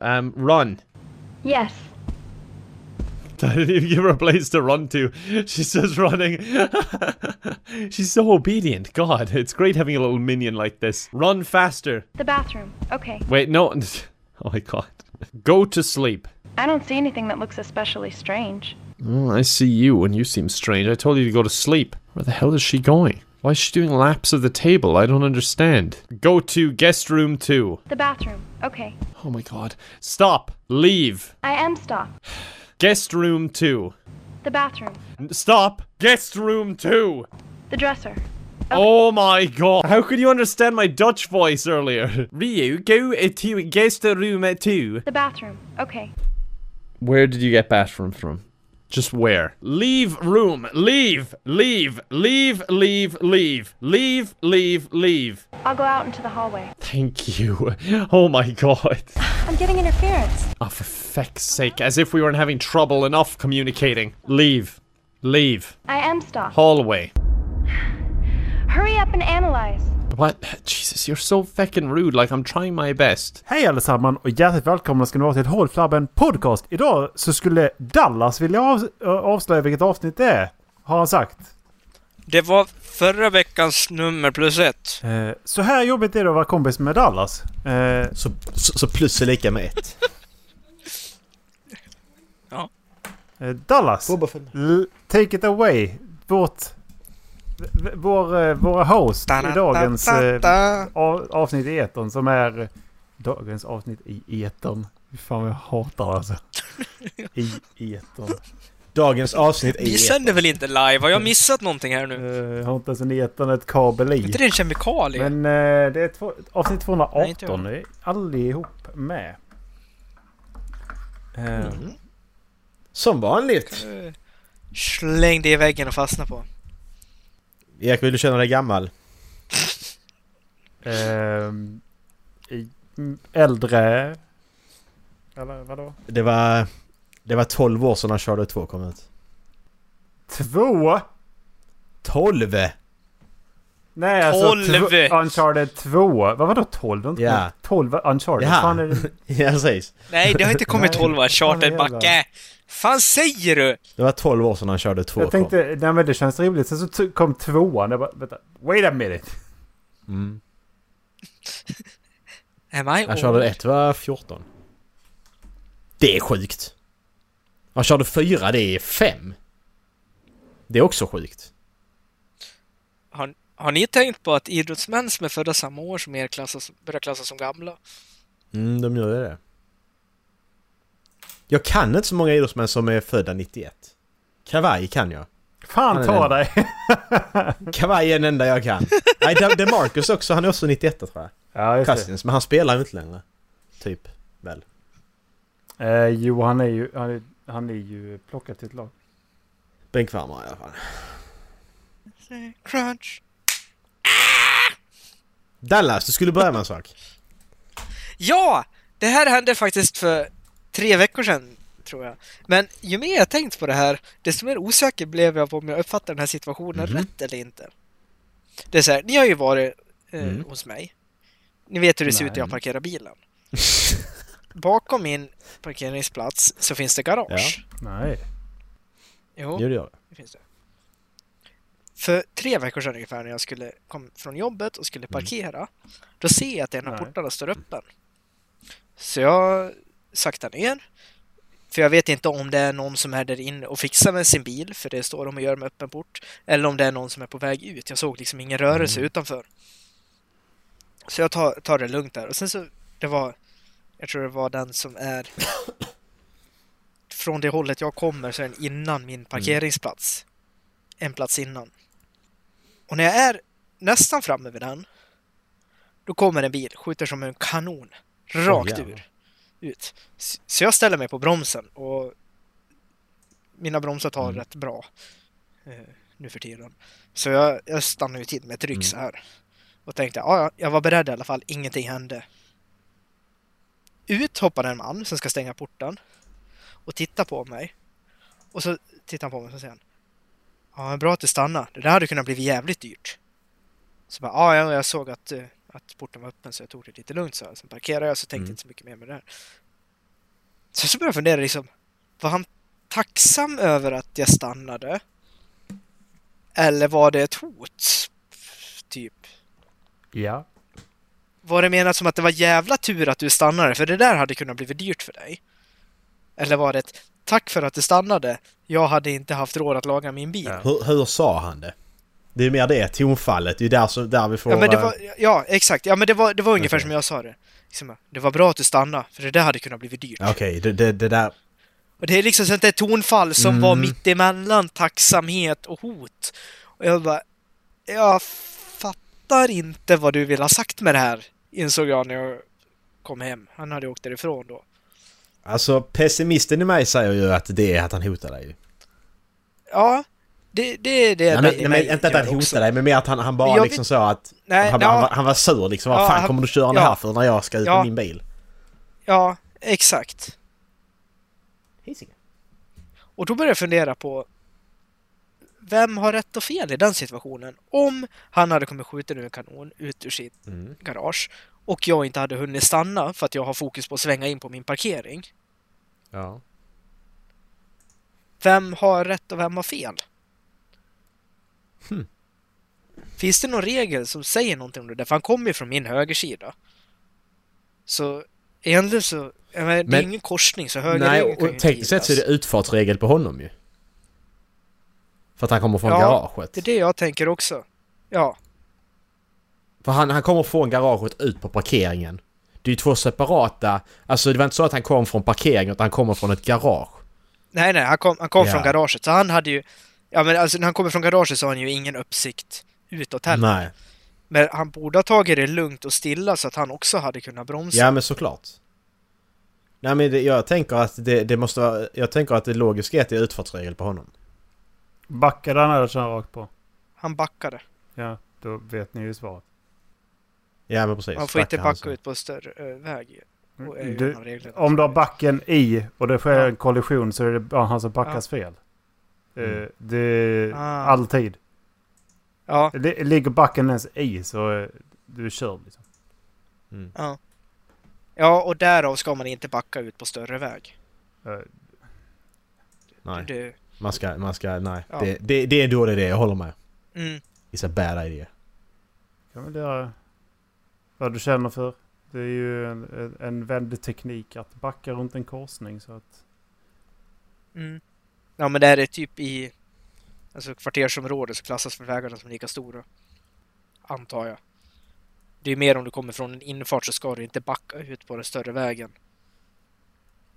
Um, run. Yes. you give her a place to run to. She's just running. She's so obedient. God, it's great having a little minion like this. Run faster. The bathroom. Okay. Wait, no. Oh my god. Go to sleep. I don't see anything that looks especially strange. Oh, I see you, and you seem strange. I told you to go to sleep. Where the hell is she going? Why is she doing laps of the table? I don't understand. Go to guest room two. The bathroom. Okay. Oh my god. Stop. Leave. I am stop. Guest room two. The bathroom. Stop. Guest room two. The dresser. Oh my god. How could you understand my Dutch voice earlier? Ryu, go to guest room two. The bathroom. Okay. Where did you get bathroom from? Just where? Leave room. Leave. Leave. Leave. Leave. Leave. Leave. Leave. Leave. I'll go out into the hallway. Thank you. Oh my god. I'm getting interference. Oh, for feck's sake. As if we weren't having trouble enough communicating. Leave. Leave. I am stop. Hallway. Hurry up and analyze. What? Jesus, you're so feckin' rude. Like I'm trying my best. Hej allesammans och hjärtligt välkomna ska ni vara till Håll Flabben Podcast. Idag så skulle Dallas vilja av, avslöja vilket avsnitt det är. Har han sagt. Det var förra veckans nummer plus ett. Eh, så här jobbigt är det att vara kompis med Dallas. Eh, Så, så, så plus är lika med ett. eh, Dallas, take it away. Vårt... Vår, eh, våra host i dagens eh, av, avsnitt i etern som är dagens avsnitt i etern. Fan vad jag hatar alltså. I etern. Dagens avsnitt Vi är... sänder väl inte live? Har jag missat någonting här nu? Eh, Jag har inte ens en etern ett kabel Är inte i. det en kemikalie? Men det är två, avsnitt Nej, inte 218. Det är allihop med. Mm. Som vanligt. Släng det i väggen och fastna på. Erik, vill du känna dig gammal? ehm, mm, äldre... Eller vadå? Det var... Det var 12 år sedan Uncharted 2 kom ut. Två? 12! Nej alltså... Tolv! tv- Uncharted 2. Vad vadå 12? Inte Ja. 12 Uncharted? Ja. Fan är det... Ja, precis. Nej, det har inte kommit Nej, 12 fan charter jävla- Backe! fan säger du? Det var 12 år sedan Uncharted 2 Jag tänkte, nej men det känns rimligt. Sen så kom tvåan. Jag bara, vänta. Wait a minute. Mm. Am I Uncharted old? 1 var 14. Det är sjukt. Uncharted 4, det är 5. Det är också sjukt. Har, ni tänkt på att idrottsmän som är födda samma år som er klassas, börjar klassas som gamla? Mm, de gör det. Jag kan inte så många idrottsmän som är födda 91. Kavaj kan jag. Fan är ta dig. Kavaj är den enda jag kan. Nej, De- DeMarcus också, han är också 91 tror jag. Ja, just det. Cousins, men han spelar ju inte längre. Typ, väl. Eh, jo, han är ju, han är, han är ju plockad till ett lag. Bänkvärmare i alla fall. Crunch! Dallas, du skulle börja med en sak. Ja! Det här hände faktiskt för tre veckor sedan, tror jag. Men ju mer jag tänkt på det här, desto mer osäker blev jag på om jag uppfattar den här situationen Mhm. rätt eller inte. Det är så här, ni har ju varit eh, Mm. hos mig. Ni vet hur det ser ut när jag parkerar bilen. Bakom min parkeringsplats så finns det garage. Nej. Jo, gör det. det finns det. För tre veckor sedan ungefär när jag skulle kom från jobbet och skulle parkera, då ser jag att en av portarna står öppen. Så jag saktar ner, för jag vet inte om det är någon som är där inne och fixar med sin bil, för det står de och gör med öppen port, eller om det är någon som är på väg ut. Jag såg liksom ingen rörelse utanför. Så jag tar, tar det lugnt där. Och sen så, det var, jag tror det var den som är från det hållet jag kommer så är den innan min parkeringsplats. En plats innan. Och när jag är nästan framme vid den, då kommer en bil, skjuter som en kanon, rakt jävlar. ur. Ut. Så jag ställer mig på bromsen och mina bromsar tar Mm. rätt bra eh, nu för tiden. Så jag, jag stannar ju till med ett ryck Mm. så här. Och tänkte, ja, ja, jag var beredd i alla fall, ingenting hände. Ut hoppar en man som ska stänga porten och tittar på mig. Och så tittar han på mig och säger han, ja, men bra att du stannade. Det där hade kunnat bli jävligt dyrt. Så bara, ja, ja, jag såg att, eh, att porten var öppen så jag tog det lite lugnt så här. Sen parkerade jag så tänkte Mm. inte så mycket mer med det här. Så så började jag fundera liksom, var han tacksam över att jag stannade? Eller var det ett hot? Typ. Ja. Var det menat som att det var jävla tur att du stannade, för det där hade kunnat bli dyrt för dig? Eller var det ett tack för att du stannade, jag hade inte haft råd att laga min bil? Ja. Hur, hur sa han det? Det är mer det, tonfallet. Det är där, som, där vi får... Ja, men det var, ja exakt. Ja, men det var, det var ungefär Okej. som jag sa det. Liksom, det var bra att du stannade, för det där hade kunnat bli dyrt. Okej, det, det, det där... Och det är liksom sånt där tonfall som Mm. var mitt emellan tacksamhet och hot. Och jag bara, jag fattar inte vad du vill ha sagt med det här, insåg jag när jag kom hem. Han hade åkt därifrån då. Alltså pessimisten i mig säger ju att det är att han hotar dig. Ja, det, det är det den men, mig inte att han också. hotar dig, men mer att han, han bara liksom vet- sa att... Nej, han, ja, han, var, han var sur liksom. Vad Ja, fan kommer du köra det ja. här för när jag ska ut Ja. med min bil? Ja, exakt. Hisingen. Och då började jag fundera på vem har rätt och fel i den situationen? Om han hade kommit skjuten ur en kanon ut ur sitt Mm. garage och jag inte hade hunnit stanna för att jag har fokus på att svänga in på min parkering. Ja. Vem har rätt och vem har fel? Hmm. Finns det någon regel som säger någonting om det där? För han kommer ju från min högersida. Så egentligen så... Menar, det är Men- ingen korsning så Nej, högerregeln kan ju och tekniskt sett så är det utfartsregel på honom ju. För att han kommer från Ja, garaget. Det är det jag tänker också. Ja, För han, han kommer från garaget ut på parkeringen. Det är ju två separata... Alltså det var inte så att han kom från parkeringen utan han kommer från ett garage. nej nej, han kom, han kom Ja. från garaget så han hade ju... Ja men alltså när han kommer från garaget så har han ju ingen uppsikt utåt heller. Nej. Men han borde ha tagit det lugnt och stilla så att han också hade kunnat bromsa. Ja men såklart. Nej men det, jag tänker att det, det måste vara... Jag tänker att det logiska är att det är utfartsregel på honom. Backade han eller kör rakt på? Han backade. Ja, då vet ni ju svaret. Ja men precis. Man får inte backa så. ut på större äh, väg. En Du, om du har backen i och det sker Ja. en kollision så är det bara han som backas fel. Mm. Eh, Det är Ah. alltid. Ja, Det, ligger backen ens i så eh, du är körd liksom. Mm. ja. Ja, och därav ska man inte backa ut på större väg. Eh, Nej. Det, Man ska... Man ska nej. Ja. Det, det, det är då det är det. Jag håller med. mm. It's a bad idea. kan väl göra vad du känner för. Det är ju en, en- vänlig teknik att backa runt en korsning så att... Mm. Ja, men det här är typ i alltså kvartersområde så klassas för vägarna som lika stora. Antar jag. Det är mer om du kommer från en infart så ska du inte backa ut på den större vägen.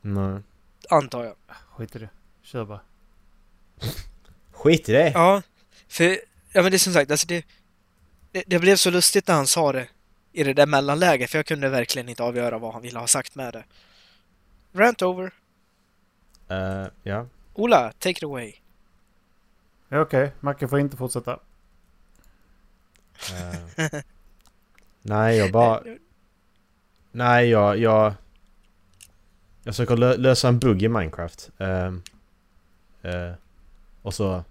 Nej. Antar jag. Skit i det. Kör bara. Skit i det. Ja, för ja, men det är som sagt, alltså det, det, det blev så lustigt när han sa det i det där mellanläget, för jag kunde verkligen inte avgöra vad han ville ha sagt med det. Rant over. Eh, ja. Ola, take it away. Okej, Macke får inte fortsätta. Eh, nej, jag bara... Nej, jag... Jag, jag försöker lö lösa en bugg i Minecraft. Eh, och så...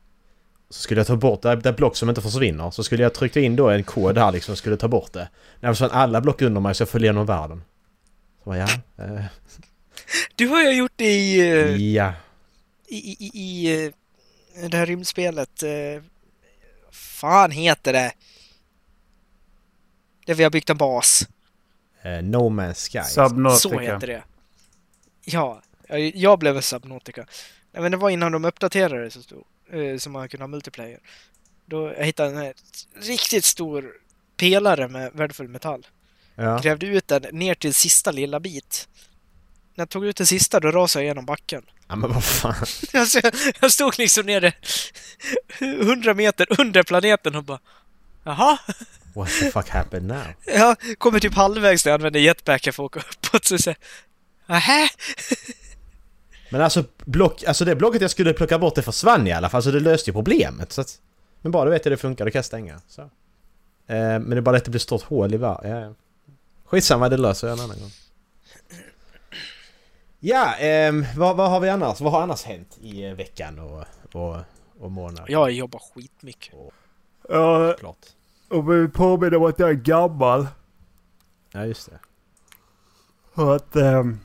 Så skulle jag ta bort det, det block som inte försvinner. Så skulle jag trycka in då en kod här liksom och skulle ta bort det. När försvann alla block under mig så jag föll igenom världen. Så ja. eh, Du har ju gjort det i, eh, ja. i, i, i, i eh, det här rymdspelet. eh, fan heter det? Där vi har byggt en bas. Eh, no Man's Sky. Så Subnautica. heter det. Ja, jag- jag blev en Subnautica. Nej, men det var innan de uppdaterade det så stod, eh, så man kunde ha multiplayer. Då jag hittade en här riktigt stor pelare med värdefull metall. ja. Grävde ut den ner till sista lilla bit. När jag tog ut den sista då rasade jag igenom backen. ja, men vad fan. Alltså, jag, jag stod liksom nere 100 meter under planeten och bara Jaha? What the fuck happened now? Jag kommer typ halvvägs när jag använder jetpacken för att åka uppåt så säger Nähä? Men alltså, block, alltså det blocket jag skulle plocka bort det försvann i alla fall, så det löste ju problemet. Så att, men bara du vet hur det funkar, då kan jag stänga. Så. Eh, men det är bara att det blir stort hål i var. Ja, ja. Skitsamma, det löser jag en annan gång. Ja, ehm, vad, vad har vi annars? Vad har annars hänt i eh, veckan och, och, och månaden? Jag har jobbat skitmycket. Ja, Klart. och vi påminner om att jag är gammal. Ja, just det. Och att... ehm,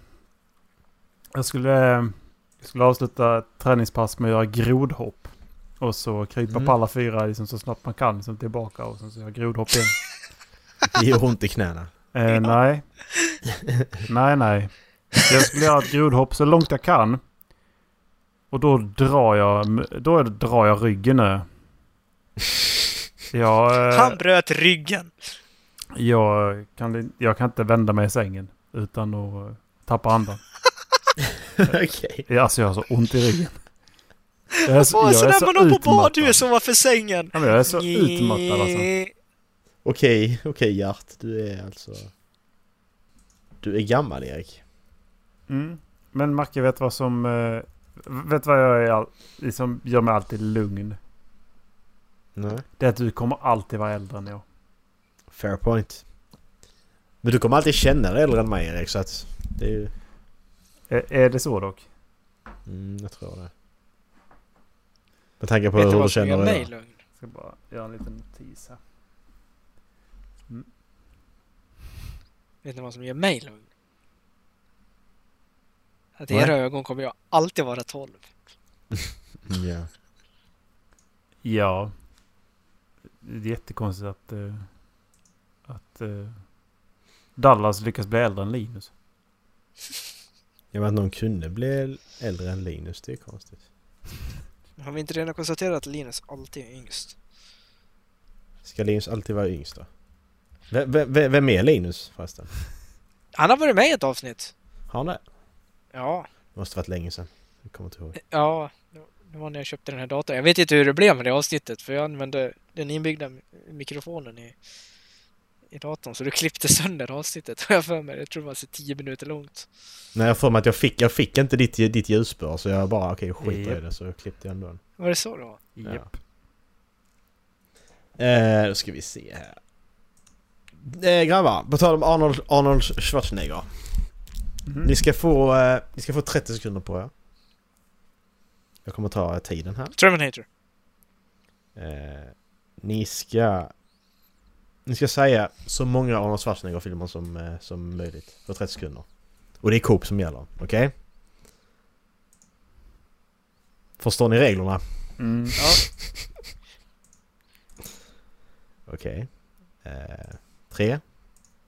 Jag skulle, jag skulle avsluta ett träningspass med att göra grodhopp. Och så krypa Mm. på alla fyra liksom, så snabbt man kan liksom, tillbaka och sen så göra grodhopp igen. Det gör ont i knäna. Eh, nej. nej, nej. Jag skulle göra ett grodhopp så långt jag kan. Och då drar jag, då drar jag ryggen nu. Jag, eh, Han bröt ryggen! jag, kan, jag kan inte vända mig i sängen utan att eh, tappa andan. Okej. Alltså jag har så ont i ryggen. Jag är så, jag så är när så man på badhus och var för sängen! Ja, men jag är så utmattad alltså. Okej, okej Gert. Du är alltså... Du är gammal Erik. Mm. Men Macke vet vad som... eh, vet vad jag är, liksom gör mig alltid lugn? Nej. Det är att du kommer alltid vara äldre än jag. Fair point. Men du kommer alltid känna dig äldre än mig Erik så att... Det är ju... Är, är det så dock? Mm, jag tror det. Med tanke på Vet du hur du vad känner gör dig. idag. lugn? Jag ska bara göra en liten notis här. Vet ni vad som gör mig lugn? Att i era ögon kommer jag alltid vara 12. Mm, Ja. Ja. Det är jättekonstigt att... eh, att eh, Dallas lyckas bli äldre än Linus. Jag menar att någon kunde bli äldre än Linus, det är konstigt. Har vi inte redan konstaterat att Linus alltid är yngst? Ska Linus alltid vara yngst då? V- vem är Linus förresten? Han har varit med i ett avsnitt. Har han det? Ja, Det måste varit länge sedan. Jag kommer inte ihåg. ja. Det var när jag köpte den här datorn. Jag vet inte hur det blev med det avsnittet för jag använde den inbyggda mikrofonen i, i datorn så du klippte sönder avsnittet. Har jag för mig. Jag tror det var så 10 minuter långt. Nej, jag får mig att jag fick, jag fick inte ditt, ditt ljusspår så jag bara okej skiter i Japp. det så klippte jag ändå den. Var det så då? Ja. Japp. Eh, då ska vi se här. Eh, grabbar, på tal om Arnold, Arnold Schwarzenegger. Mhm. Ni ska få, eh, ni ska få 30 sekunder på er. Jag kommer ta tiden här. Terminator. Eh, ni ska... Ni ska säga så många Arnold Schwarzenegger-filmer som, eh, som möjligt. På 30 sekunder. Och det är Coop som gäller, okej? Förstår ni reglerna? Mm. Ja. Okej. Eh, tre,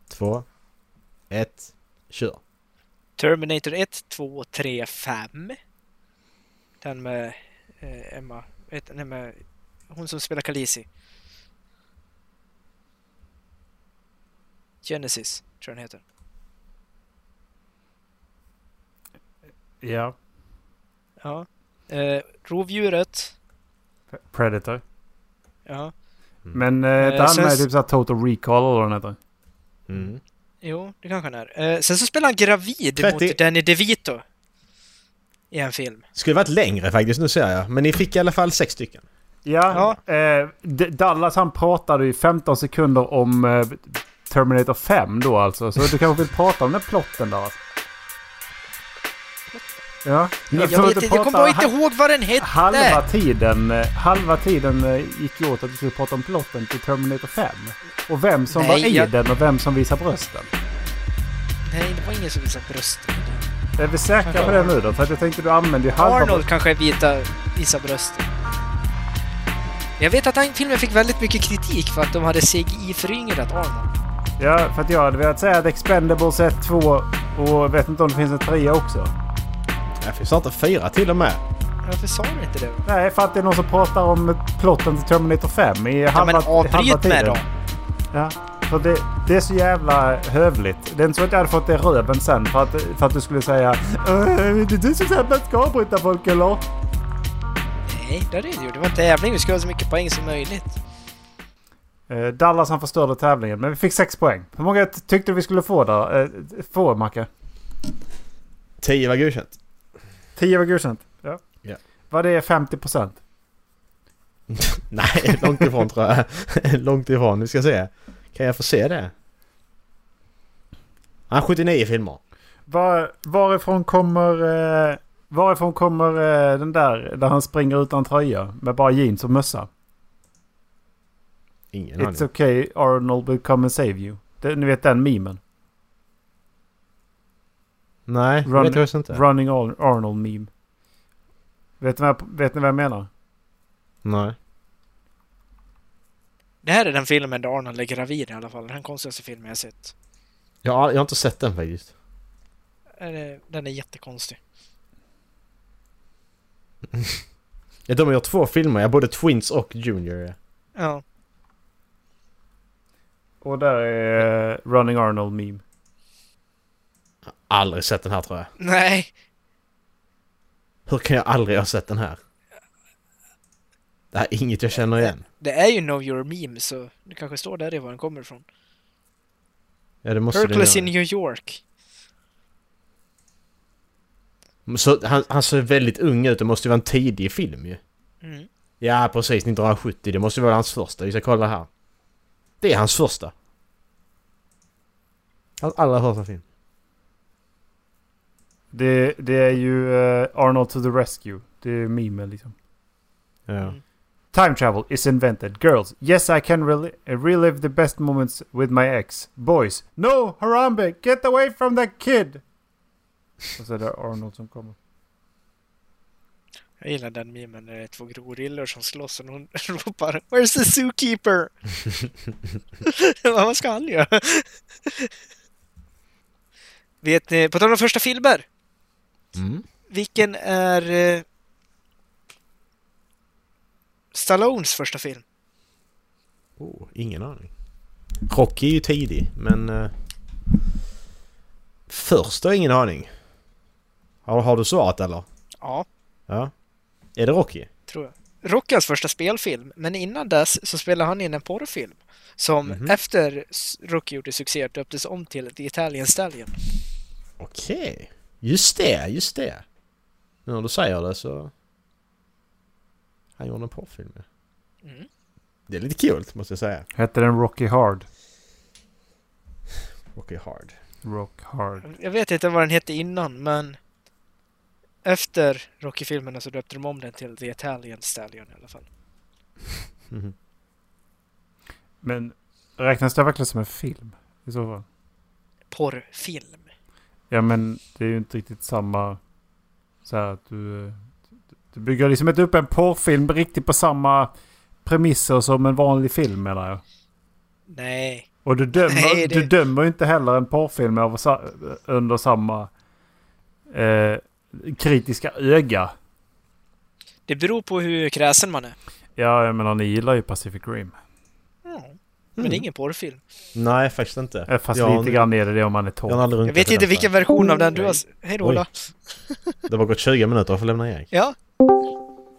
två, ett, kör. Terminator 1, 2, 3, 5. Den med eh, Emma. Nej, med hon som spelar Khaleesi. Genesis, tror jag den heter. Ja. Ja. Eh, rovdjuret. Predator. Ja. Men eh, Eh, han sen- med typ såhär Total Recall eller vad den heter? Mm. Jo, det kanske han är. Eh, sen så spelar han gravid 30. mot Danny DeVito. I en film. Skulle varit längre faktiskt, nu ser jag. Men ni fick i alla fall sex stycken. Ja. Eh, D- Dallas han pratade i 15 sekunder om eh, Terminator 5 då alltså. Så du kanske vill prata om den plotten Dallas? Ja. Jag, att vet jag kommer bara inte ihåg vad den hette! Halva tiden, eh, halva tiden eh, gick åt att du skulle prata om plotten till Terminator 5. Och vem som Nej, var i jag- den och vem som visar brösten. Nej, det var ingen som visade brösten. Är vi säkra på det nu då? För att jag tänkte du använde ju halva... Arnold kanske vita, visar brösten. Jag vet att den filmen fick väldigt mycket kritik för att de hade CGI-föryngrat Arnold. Ja, för att jag hade velat säga att Expendables 1, 2 och vet inte om det finns en trea också. Det finns snart en fyra till och med. Varför sa du inte det? Nej, för att det är någon som pratar om plotten till Terminator 5 i Ja, halva, men halva avbryt med dem! Ja, för det, det är så jävla hövligt. Det är inte så att jag hade fått det i röven sen för att, för att du skulle säga "Äh, Det är du som säger att man ska avbryta folk eller? Nej, det hade jag inte gjort. Det var en tävling. Vi skulle ha så mycket poäng som möjligt. Eh, Dallas han förstörde tävlingen, men vi fick sex poäng. Hur många tyckte du vi skulle få där? Eh, få, Macke? 10 var godkänt. 10 var godkänt? Ja. Ja. Var det 50 procent? Nej, långt ifrån tror jag. långt ifrån. Vi ska se. Kan jag få se det? Han har 79 filmer. Var, varifrån kommer... Eh, varifrån kommer den där där han springer utan tröja med bara jeans och mössa? Ingen It's aning. okay, Arnold will come and save you. Det, ni vet den memen? Nej, Run- vet jag inte. Running Ar- Arnold meme. Vet ni, vad, jag- vet ni vad jag menar? Nej. Det här är den filmen där Arnold är gravid i alla fall. Den konstigaste filmen jag sett. Jag har, jag har inte sett den faktiskt. Den är- Den är jättekonstig. Ja, de har gjort två filmer, ja, både Twins och Junior. ja. Och där är eh, Running Arnold meme. Aldrig sett den här tror jag. Nej. Hur kan jag aldrig ha sett den här? Det här är inget jag känner igen. Det är ju Know Your Meme så det kanske står där i var den kommer ifrån. Ja, det måste Hercules det in. New York. Så han, han ser väldigt ung ut, det måste ju vara en tidig film ju. Mm. Ja, precis. 1970. Det måste ju vara hans första. Vi ska kolla här. Det är hans första. Hans allra första film. Det, det är ju eh, Arnold to the rescue. Det är meme liksom. Ja. Mm. Time travel is invented. Girls, yes I can rel- relive the best moments with my ex. Boys, no Harambe, get away from that kid! Och så är det Arnold som kommer. Jag gillar den memen när det är två gorillor som slåss och någon ropar Where's the zookeeper? Vad ska han göra? Vet ni, på tal om första filmer. Mm. Vilken är eh, Stallones första film? Oh, ingen aning. Rocky är ju tidig, men... Uh, först har jag ingen aning. Har, har du svarat eller? Ja, Ja. Är det Rocky? tror jag. Rockans första spelfilm, men innan dess så spelade han in en porrfilm som Mhm. efter s- Rocky gjorde succé döptes om till The Italian Stallion. Okej. Just det, just det. Nu när du säger det så... Han gjorde en porrfilm ja. Mm. Det är lite kul måste jag säga. Hette den Rocky Hard? Rocky Hard. Rock Hard. Jag vet inte vad den hette innan, men efter Rocky-filmerna så döpte de om den till The Italian Stallion i alla fall. Mhm. Men räknas det verkligen som en film? I så fall? Porrfilm. Ja men det är ju inte riktigt samma... Så här att du... Du bygger liksom inte upp en porrfilm riktigt på samma premisser som en vanlig film menar jag. Nej. Och du dömer, Nej, det- du dömer ju inte heller en porrfilm över, under samma eh, kritiska öga. Det beror på hur kräsen man är. Ja, jag menar ni gillar ju Pacific Rim. Ja. Men det är ingen porrfilm. Nej, faktiskt inte. Eh, Fast Jag lite grann är det det om man är Jag har 12. aldrig Jag runkat vet inte vilken version av den du har... Hej då. Ola. Det har gått 20 minuter, jag får lämna Erik. Ja.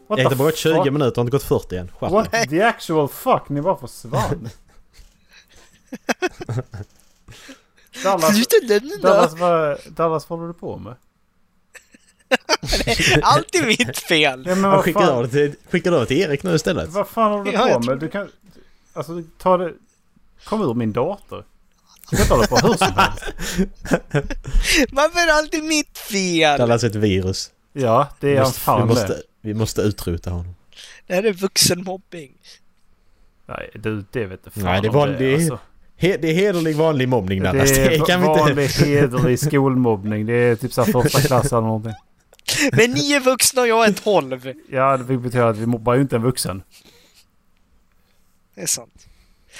What Erik, det har gått 20 fuck? minuter, har inte gått 40 än. Skärp What the actual fuck? Ni bara försvann. Dallas! Dallas, vad, Dallas, vad håller du på med? Alltid mitt fel! Ja, men vad skickar fan, över det till, skickar över till Erik nu istället. vad fan håller du på med? Du kan... Alltså, ta det... Kom ur min dator. Du kan inte hålla på hur som helst. Varför är det alltid mitt fel? Dallas är ett virus. Ja, det är Vi han måste, vi, fan det. måste, vi måste utrota honom. Det här är vuxenmobbing. Nej, du, det vet du fan Nej, det var- det- alltså. He, det är hederlig vanlig mobbning Det Dallas. Det är kan vi vanlig inte... hederlig skolmobbning. Det är typ såhär första klass eller någonting. Men ni är vuxna och jag är tolv. Ja, det betyder att vi mobbar ju inte en vuxen. Det är sant.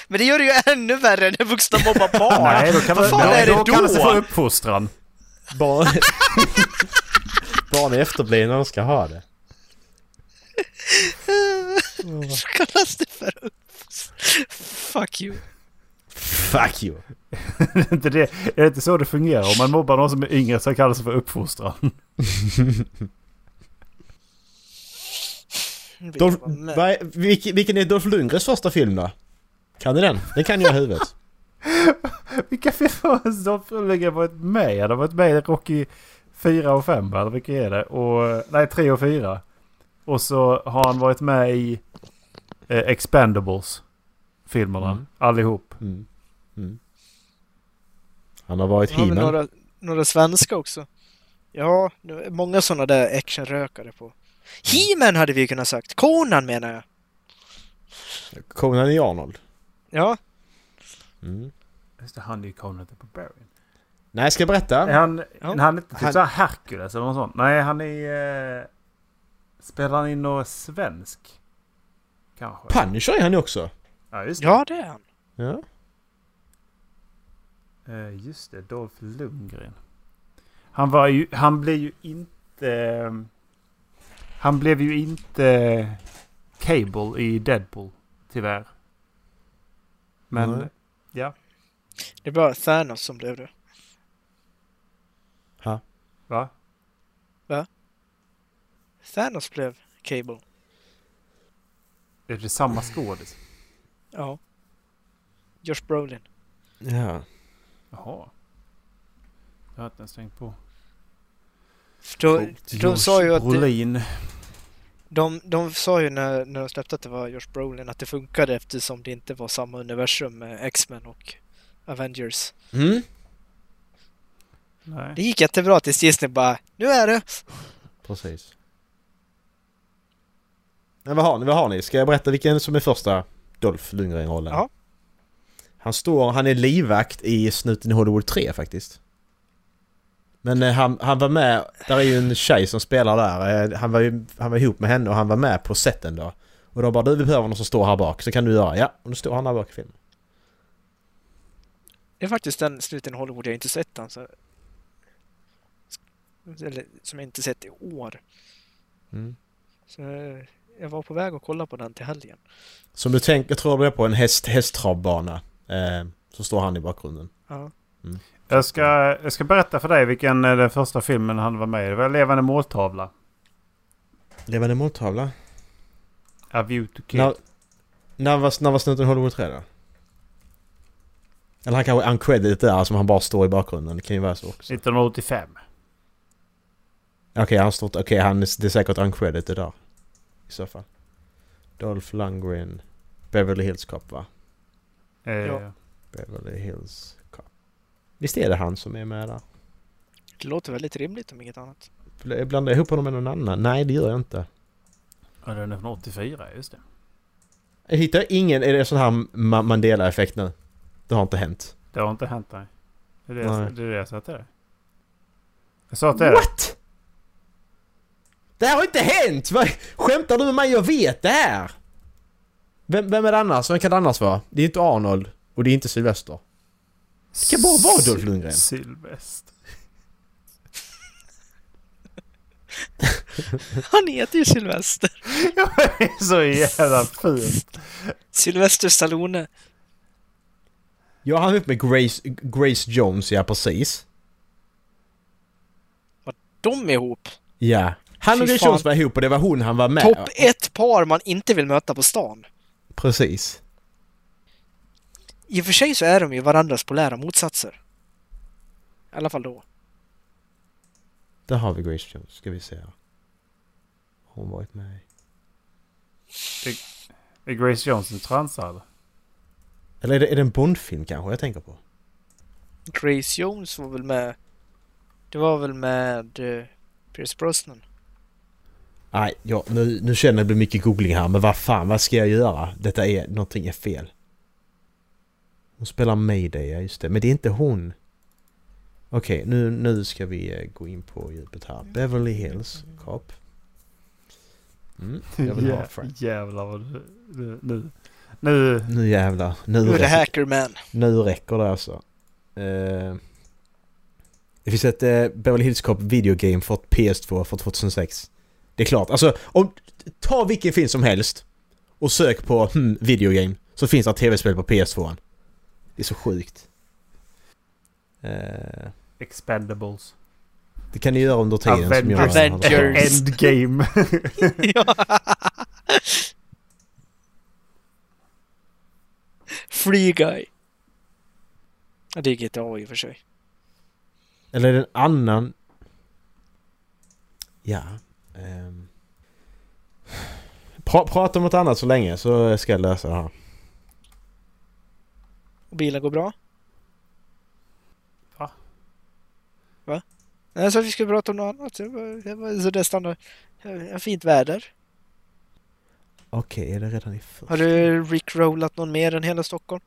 Men det gör det ju ännu värre när vuxna mobbar barn. Nej, då kan Vad man, fan då, är det då kallas det då? för uppfostran. Barn... Barn är efterblivna, de ska ha det. Så kallas det för uppfostran. Fuck you. Fuck you! Det är inte det, är det inte så det fungerar? Om man mobbar någon som är yngre så kallas det för uppfostran. Dolph, är, vilken, vilken är Dolph Lundgrens första film då? Kan du den? Den kan jag i huvudet. Vilka filmer har Dolph Lundgren varit med i? Han har varit med i Rocky 4 och 5 eller vilka är det? Och, nej, 3 och 4. Och så har han varit med i eh, Expendables. Filmerna. Mm. Allihop. Mm. Mm. Han har varit He-Man. några, några svenska också. Ja, det är många sådana där actionrökare på. He-Man hade vi kunnat sagt. Conan menar jag. Conan i Arnold. Ja, Mm. Just det, han är ju Conan the Barbarian. Nej, ska jag berätta? Är han, Ja. han är inte typ Han- såhär Hercules eller något sånt? Nej, han är... Eh, spelar han in något svensk? Kanske? Punisher är han ju också. Ja, just det. Ja, det är han. Ja. Eh, just det, Dolph Lundgren. Han var ju... Han blev ju inte... Han blev ju inte Cable i Deadpool, tyvärr. Men... Nej. Ja. Det bara Thanos som blev det. Va? Thanos blev Cable. Är det samma skådis? Ja. Josh Brolin. Ja. Jaha. Jag har inte ens tänkt på. För de sa ju att det, Brolin. de, de sa ju när, när de släppte att det var Josh Brolin att det funkade eftersom det inte var samma universum med X-Men och Avengers. Mm. Nej. Det gick jättebra tills Disney bara Nu är det! Precis. Men vad har ni? Vad har ni? Ska jag berätta vilken som är första Dolph Lundgren-rollen? Ja. Han står, han är livvakt i Snuten i Hollywood 3 faktiskt. Men eh, han, han var med, där är ju en tjej som spelar där. Eh, han, var ju, han var ihop med henne och han var med på setten då. Och då bara du vi behöver någon som står här bak så kan du göra. Ja, och då står han här bak i filmen. Det är faktiskt den sluten i Hollywood jag inte sett än. Så... Eller som jag inte sett i år. Mm. Så eh, jag var på väg att kolla på den till helgen. Som du tänker, jag tror det är på en häst, hästtravbana. Eh, så står han i bakgrunden. Ja. Jag ska, jag ska berätta för dig vilken eh, den första filmen han var med i. Det var Levande måltavla. Levande måltavla? A View to Kill. När, när var, när var Snuten i Hollywood 3 då? Eller han kanske uncredited där som han bara står i bakgrunden. Det kan ju vara så också. 1985. Okej, han står... Okej, han är, det är säkert uncredited där. I så fall. Dolph Lundgren. Beverly Hills Cop va? Eh, Ja. Beverly Hills Cop. Visst är det han som är med där? Det låter väldigt rimligt om inget annat. Jag blandar ihop honom med någon annan? Nej, det gör jag inte. Ja, den är från 84, just det. Jag hittar ingen... Är det sån här Ma- Mandela-effekt nu? Det har inte hänt. Det har inte hänt nej. Det är det, Nej. jag, det, är det jag sa till dig. Jag sa till dig. What? Det här har inte hänt! Vad, skämtar du med mig? Jag vet det här! Vem, vem är det annars? Vem kan det annars vara? Det är inte Arnold och det är inte Sylvester. Det kan bara vara Dolph Lundgren. Sylvester. Han heter ju Sylvester. det är så jävla fult. Sylvester Stallone. Ja, han är ihop med Grace, Grace Jones, ja precis. De är ihop. Ja. Han och Grace. Jones var ihop och det var hon han var med. Topp ett par man inte vill möta på stan. Precis. I och för sig så är de ju varandras polära motsatser. I alla fall då. Där har vi Grace Jones, ska vi se här. Hon varit med i. Är Grace Jones en transa eller? Eller är det, är det en Bondfilm kanske jag tänker på? Grace Jones var väl med... Det var väl med uh, Pierce Brosnan. Nej, ja, nu, nu känner jag det blir mycket googling här, men vad fan, vad ska jag göra? Detta är, någonting är fel. Hon spelar Mayday, ja just det. Men det är inte hon. Okej, nu, nu ska vi eh, gå in på djupet här. Beverly Hills Cop. Mm, jag vill ha Frank. Jävlar vad du... du- Nu... Nu... Nu jävlar. Nu, Nu är det räcker, Hackerman. nu räcker det alltså. Eh, det finns ett eh, Beverly Hills Cop videogame för PS2 för 2006. Det är klart. Alltså, om, ta vilken film som helst och sök på hmm, videogame så finns det tv-spel på PS2. Det är så sjukt. Eh, Expendables. det kan ni göra under tiden som jag... Avengers. Endgame. Free Guy. Ja, det är GTA i och för sig. Eller är det en annan... Ja. Ehm. Pra, prata om något annat så länge så ska jag lösa det här. Och bilen går bra? Va? Va? Jag sa att vi skulle prata om något annat. Det var, det var så det standard. Fint väder. Okej, är det redan i första? Har du rickrollat någon mer än hela Stockholm?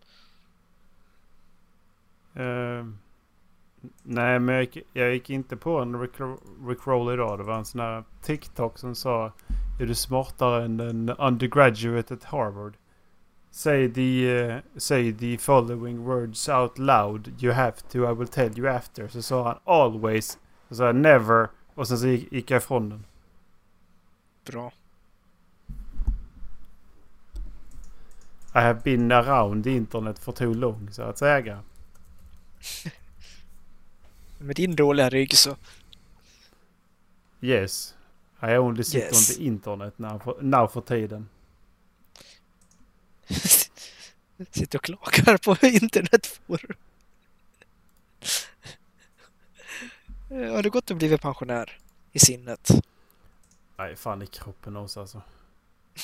Ehm, Nej, men jag gick, jag gick inte på en Rick, Rickroll idag. Det var en sån här TikTok som sa Är du smartare än en undergraduate at Harvard? Say the, uh, say the following words out loud. You have to, I will tell you after. Så sa han always. Så sa han never. Och sen så gick, gick jag ifrån den. Bra. I have been around the internet for too long, så att säga. Med din dåliga rygg så... Yes. I only sit Yes. on the internet now for, now for tiden. Sitter och klagar på internetforum. Har du gått och blivit pensionär i sinnet? Nej, fan i kroppen också alltså.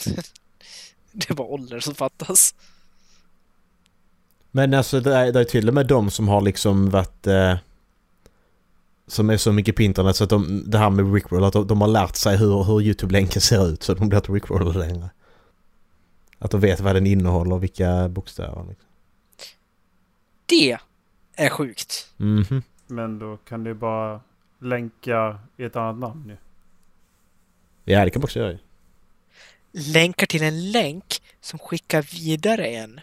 Det är bara ålder som fattas. Men alltså det är, det är till och med de som har liksom varit... Eh, som är så mycket på internet så att de, det här med Rickroll, att de, de har lärt sig hur, hur YouTube-länken ser ut så de blir inte Rickrollade längre. Att de vet vad den innehåller och vilka bokstäver. Liksom. Det är sjukt. Mhm. Men då kan du bara länka i ett annat namn ju. Ja, det kan man också göra ju. Länkar till en länk som skickar vidare en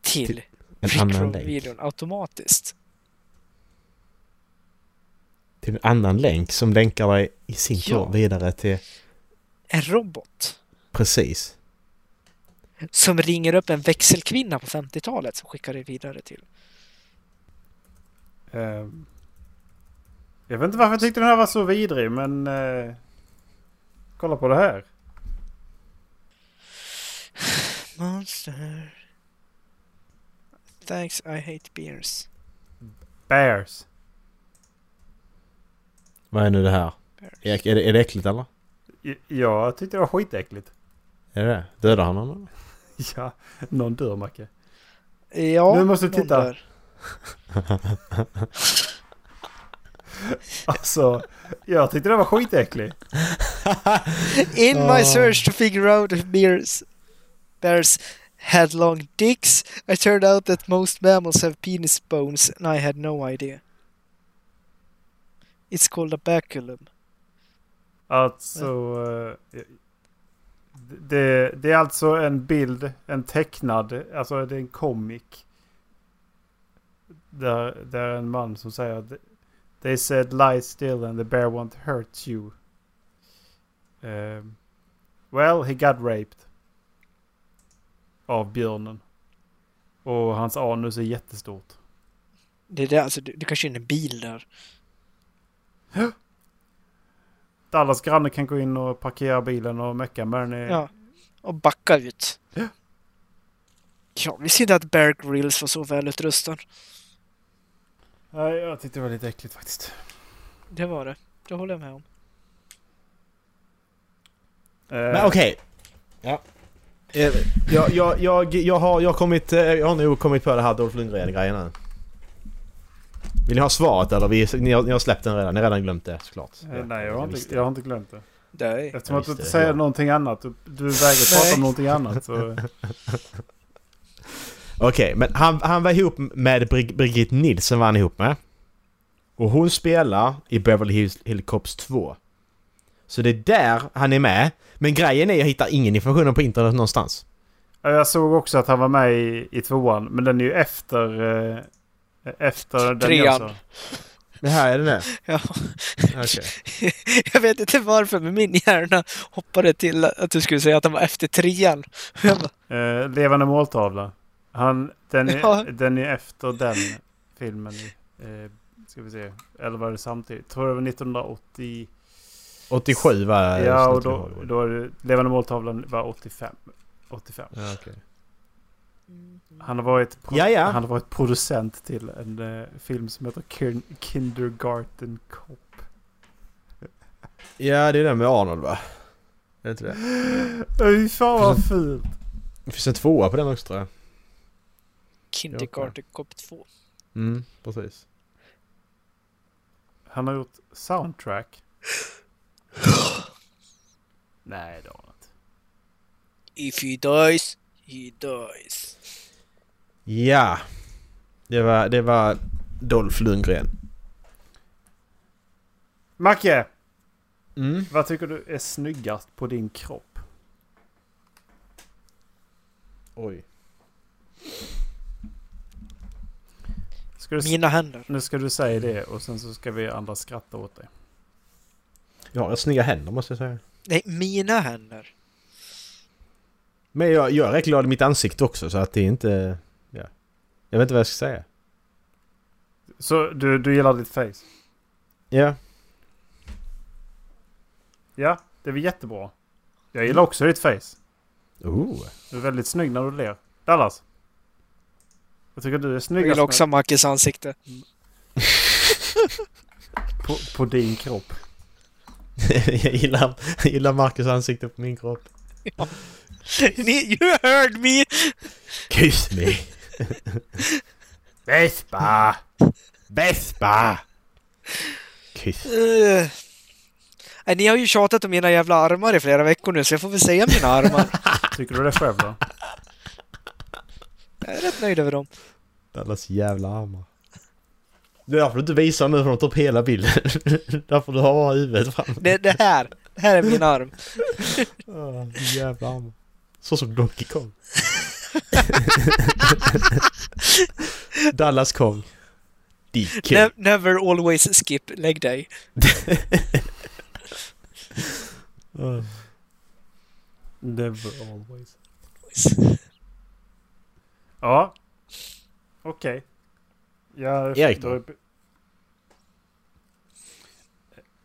till, Till En annan. Rickroll-videon automatiskt. Till en annan länk som länkar dig i sin tur Ja. vidare till... En robot Precis. som ringer upp en växelkvinna på 50-talet som skickar det vidare till. Ehm, jag vet inte varför jag tyckte den här var så vidrig men... eh, kolla på det här. Monster. Thanks, I hate beers. Bears. Vad är nu det här? Är, är, det, är det äckligt eller? I- Jag tyckte det var skitäckligt. Är det det? Dödar han honom? Ja, någon dör Macke. Ja, Nu måste du titta. Alltså, jag tyckte det var skitäcklig. In my search to figure out if bears, bears had long dicks, I turned out that most mammals have penis bones and I had no idea. It's called a baculum. Alltså... eh, det, det är alltså en bild, en tecknad, alltså det är en comic. Där, där är en man som säger They said lie still and the bear won't hurt you. Um, well, he got raped. Av björnen. Och hans anus är jättestort. Det är det, alltså, du, du kan köra in en bil där. Dallas granne kan gå in och parkera bilen och mecka med den. i- Ja. Och backa ut. Ja, vi ser att Bear Grylls var så välutrustad. Nej, jag tyckte det var lite äckligt faktiskt. Det var det. Det håller jag med om. Eh, Men okej. Ja. Eh, Jag, jag, jag, jag, har, jag, kommit, eh, jag har nog kommit på det här Dolph Lundgren-grejen nu. Vill ni ha svaret eller? Vi, ni, har, ni har släppt den redan? Ni har redan glömt det såklart. eh, nej, jag har, inte, jag har inte glömt det. Nej. Eftersom Jag att du inte säger ja. någonting annat. Du, du vägrar prata om någonting annat. Så, Okej, men han, han var ihop med Brig, Brigitte Nielsen var han ihop med. Och hon spelar i Beverly Hills, Hills Cops 2. Så det är där han är med. Men grejen är jag hittar ingen information på internet någonstans. Ja, jag såg också att han var med i, i tvåan. Men den är ju efter... Efter den Trean. jag sa. Det här är det det? Ja. Okej. jag vet inte varför, men min hjärna hoppade till att du skulle säga att den var efter trean. Eh, Levande måltavla. Han, den, är, Ja. den är efter den filmen. Eh, ska vi se. Eller var det samtidigt? Tror det var 1980. 87 var ja, och då, då är det, Levande måltavlan var 85. 85. Ja, okej. Han har varit, Ja, ja. Han har varit producent till en eh, film som heter Kin- Kindergarten Cop. Ja, det är den med Arnold va? Är det inte det? Fy fan vad fult. Det finns en tvåa på den också tror jag. Kindergarten Cop 2. Mm, precis. Han har gjort soundtrack. Nej, det har han inte. If he dies, he dies. Ja. Det var, det var Dolph Lundgren. Macke, Mm. vad tycker du är snyggast på din kropp? Oj. Ska du, s- Mina händer. nu ska du säga det och sen så ska vi andra skratta åt dig. Jag har snygga händer måste jag säga. Nej, mina händer. Men jag, jag är rätt glad i mitt ansikte också så att det är inte... Ja. Jag vet inte vad jag ska säga. Så du, du gillar ditt face? Ja. Ja, det är väl jättebra. Jag gillar också ditt face. Oh. Du är väldigt snygg när du ler. Dallas? Jag tycker du är Jag snyggast gillar också Mackes ansikte. på, på din kropp. jag, gillar, jag gillar Marcus ansikte på min kropp. Ni, you heard me! Kyss mig! Vespa! Vespa! Kyss. Uh, nej, ni har ju tjatat om mina jävla armar i flera veckor nu så jag får väl säga mina armar. Tycker du det själv då? Jag är rätt nöjd över dem. Dallas jävla armar. Det är därför du inte visar nu för de tar upp hela bilden. därför du har huvudet fram. Det, det här, det här är min arm. Oh, jävla armar. Så som Donkey Kong. Dallas Kong. DK. Ne never always skip leg day. Oh. Never always. Ja. Okej. Ja, Erik då?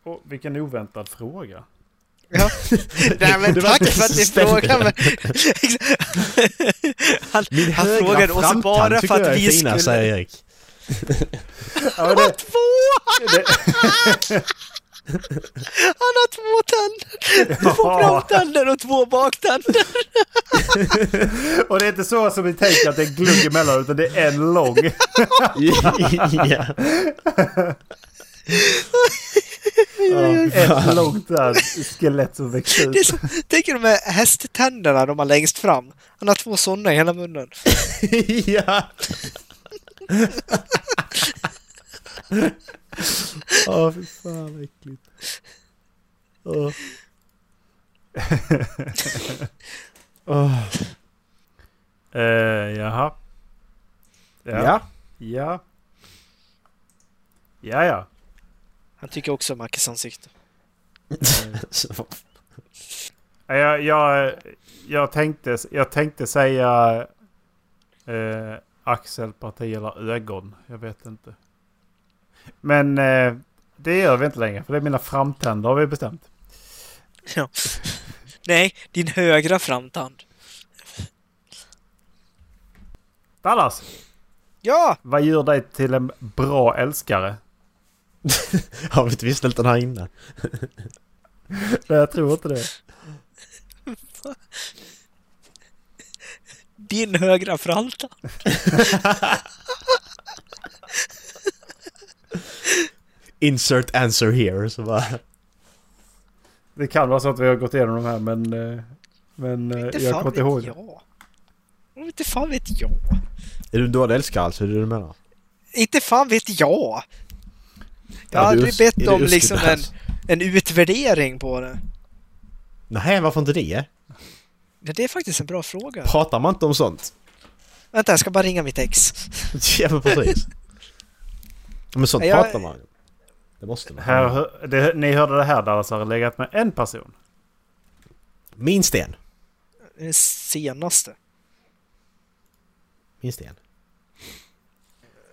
Åh, vilken oväntad fråga. Ja. Nej men tack för att ni mig. han, Min han frågade oss bara för att vi finare, skulle... säger Erik. Ja, det, Två! Han har två tänder! Två framtänder och två baktänder. och det är inte så som vi tänker att det är glugg emellan utan det är en lång. Ja. Oh, Ett långt där skelett som växer Det är ut. som, tänk de här hästtänderna de har längst fram. Han har två sådana i hela munnen. ja. Åh, fy fan vad äckligt. Åh. Åh. Uh, jaha. Ja. Ja. Ja. Ja, ja. Han tycker också om Mackes ansikte. Jag, jag, jag, tänkte, jag tänkte säga eh, axelparti eller ögon. Jag vet inte. Men eh, det gör vi inte längre för det är mina framtänder har vi bestämt. Ja. Nej, din högra framtand. Dallas, Ja! vad gör dig till en bra älskare? Har vi inte vi den här innan? Nej, jag tror inte det. Din högra framtand. Insert answer here. Så bara... Det kan vara så att vi har gått igenom de här men, eh, men eh, Inte jag kommer inte ihåg. jag. Inte fan vet jag. Är du en dålig älskare alltså? Är det du menar? Inte fan vet jag. Jag Ja, har aldrig bett om liksom en, en utvärdering på det. Nej, varför inte det? Ja, det är faktiskt en bra fråga. Pratar man inte om sånt? Vänta, jag ska bara ringa mitt ex. Ja, men precis. Men sånt Jag- pratar man Det måste man. Här, det, ni hörde det här Dallas har legat med en person. Min sten. Den senaste. Min sten.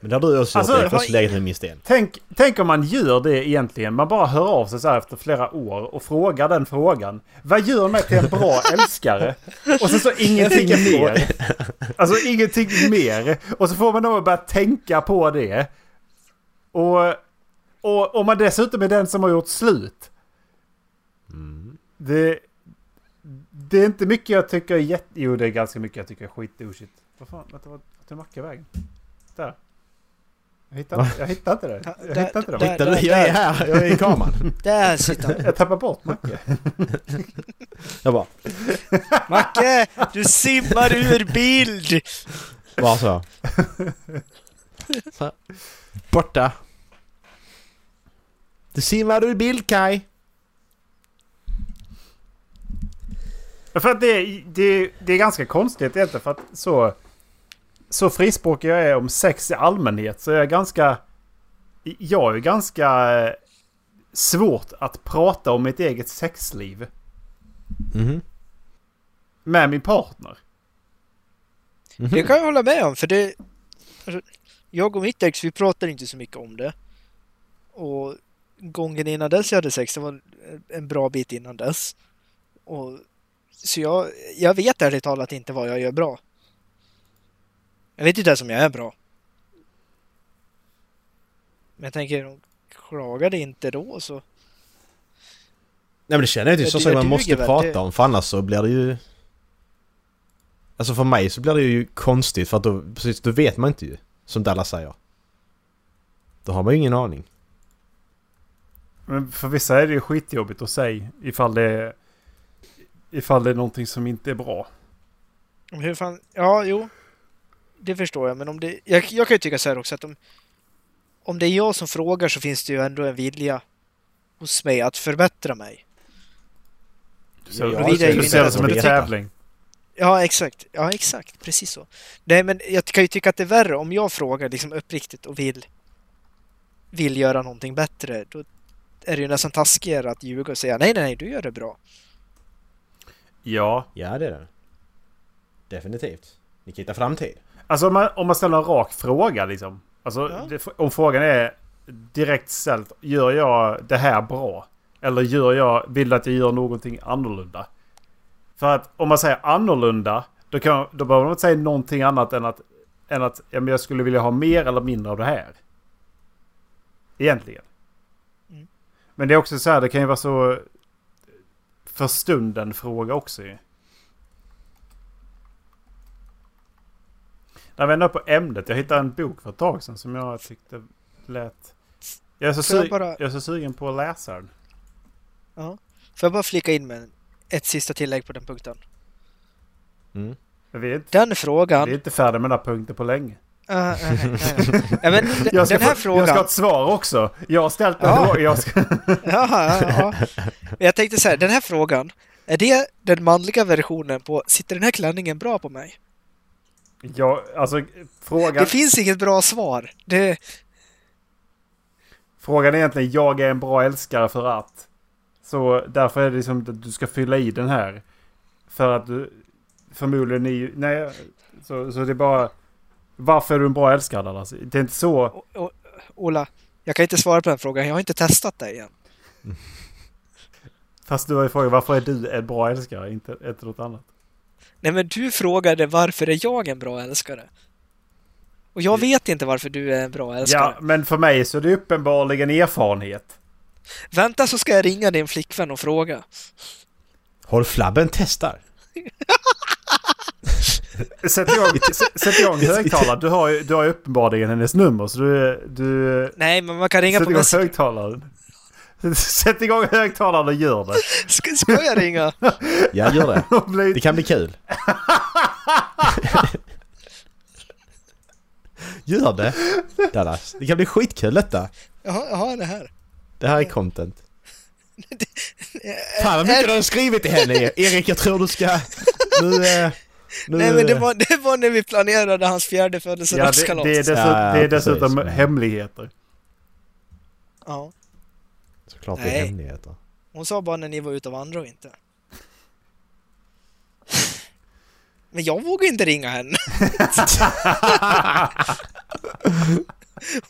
Men det har du också Alltså, gjort. Erik. legat med min sten. Tänk, tänk om man gör det egentligen. Man bara hör av sig så här efter flera år och frågar den frågan. Vad gör mig till en bra älskare? Och sen så ingenting mer. Alltså ingenting mer. Och så får man nog börja tänka på det. Och, och om man dessutom är den som har gjort slut. Det, det är inte mycket jag tycker är jätte... Jo, det är ganska mycket jag tycker är skitoshit. Vad fan, vart är Macke vägen? Där. Jag hittar, jag inte det. Jag hittar inte det. Hittar du? Jag är här. Jag är i kameran. Där sitter han. Jag tappar bort Macke. Jag bara... Macke! Du simmar ur bild! Bara så. Så. Borta. Du simmar ur bild Kai. För att det, det, det är ganska konstigt egentligen för att så... Så frispråkig jag är om sex i allmänhet så är jag ganska... Jag är ganska eh, svårt att prata om mitt eget sexliv Mhm. med min partner. Mhm. Det kan jag hålla med om, för det... Alltså, jag och mitt ex, vi pratar inte så mycket om det. Och gången innan dess jag hade sex, det var en bra bit innan dess. Och, så jag, jag vet ärligt talat inte vad jag gör bra. Jag vet inte ens om jag är bra. Men jag tänker, de klagade inte då så... Nej men det känner jag inte så som man måste väl, prata det- om för annars så blir det ju... Alltså för mig så blir det ju konstigt för att då, precis, då vet man inte ju. Som Dallas säger. Då har man ju ingen aning. Men för vissa är det ju skitjobbigt att säga ifall det är... Ifall det är någonting som inte är bra. Hur fan... Ja, jo. Det förstår jag, men om det... Jag, jag kan ju tycka så här också att om... Om det är jag som frågar så finns det ju ändå en vilja hos mig att förbättra mig. Du ser, det som en tävling. Ja, exakt. Ja, exakt. Precis så. Nej, men jag kan ju tycka att det är värre om jag frågar liksom uppriktigt och vill vill göra någonting bättre. Då är det ju nästan taskigare att ljuga och säga nej, nej, nej, du gör det bra. Ja. Ja det är det. Definitivt. Ni kan hitta framtid. Alltså om man, om man ställer en rak fråga liksom. Alltså Ja. det, om frågan är direkt ställd. Gör jag det här bra? Eller gör jag, vill att jag gör någonting annorlunda? För att om man säger annorlunda. Då, kan, då behöver man inte säga någonting annat än att, än att ja, men jag skulle vilja ha mer eller mindre av det här. Egentligen. Mm. Men det är också så här, det kan ju vara så för stunden fråga också ju. När vi ändå på ämnet. Jag hittade en bok för ett tag sedan som jag tyckte lät... Jag är så, jag bara- jag är så sugen på att läsa den. Ja. Får jag bara flika in med ett sista tillägg på den punkten? Mm. Är inte, Den frågan... vi är inte färdiga med den här punkten på länge. Nej, nej, nej. Ja, men den, Jag ska, den här få, frågan... jag ska ha ett svar också. Jag har ställt en Ja. fråga. Jag ska... Ja, ja, Jag tänkte så här, den här frågan, är det den manliga versionen på sitter den här klänningen bra på mig? Jag, alltså, frågan, Det finns inget bra svar. Det, frågan är egentligen jag är en bra älskare för att. Så därför är det liksom att du ska fylla i den här. För att du förmodligen är Nej, så, så det är bara... Varför är du en bra älskare Dallas? Det är inte så... o, o, Ola, jag kan inte svara på den frågan. Jag har inte testat det igen. Fast du har ju frågat varför är du en bra älskare? Inte, inte något annat. Nej, men du frågade varför är jag en bra älskare? Och jag vet inte varför du är en bra älskare. Ja, men för mig så är det uppenbarligen erfarenhet. Vänta så ska jag ringa din flickvän och fråga. Håll flabben testar. Sätt igång, sätt igång högtalaren. Du har ju du har ju uppenbarligen hennes nummer så du... du Nej, men man kan ringa sätt på igång Messenger. högtalaren. Sätt igång högtalaren och gör det. Ska, ska jag ringa? Ja, gör det. Det kan bli kul. Gör det. Dallas. Det kan bli skitkul detta. Jaha, jag har det här. Det här är content. Fan vad mycket du har skrivit till henne Erik. Jag tror du ska... Nu... eh, nu Nej, men det var, det var när vi planerade hans fjärde Ja, det, födelsedagskalas. det är, dessutom, Ja, det är dessutom hemligheter. Ja. Såklart det Nej. är hemligheter. Hon sa bara när ni var ute och vandrade och inte. Men jag vågar inte ringa henne.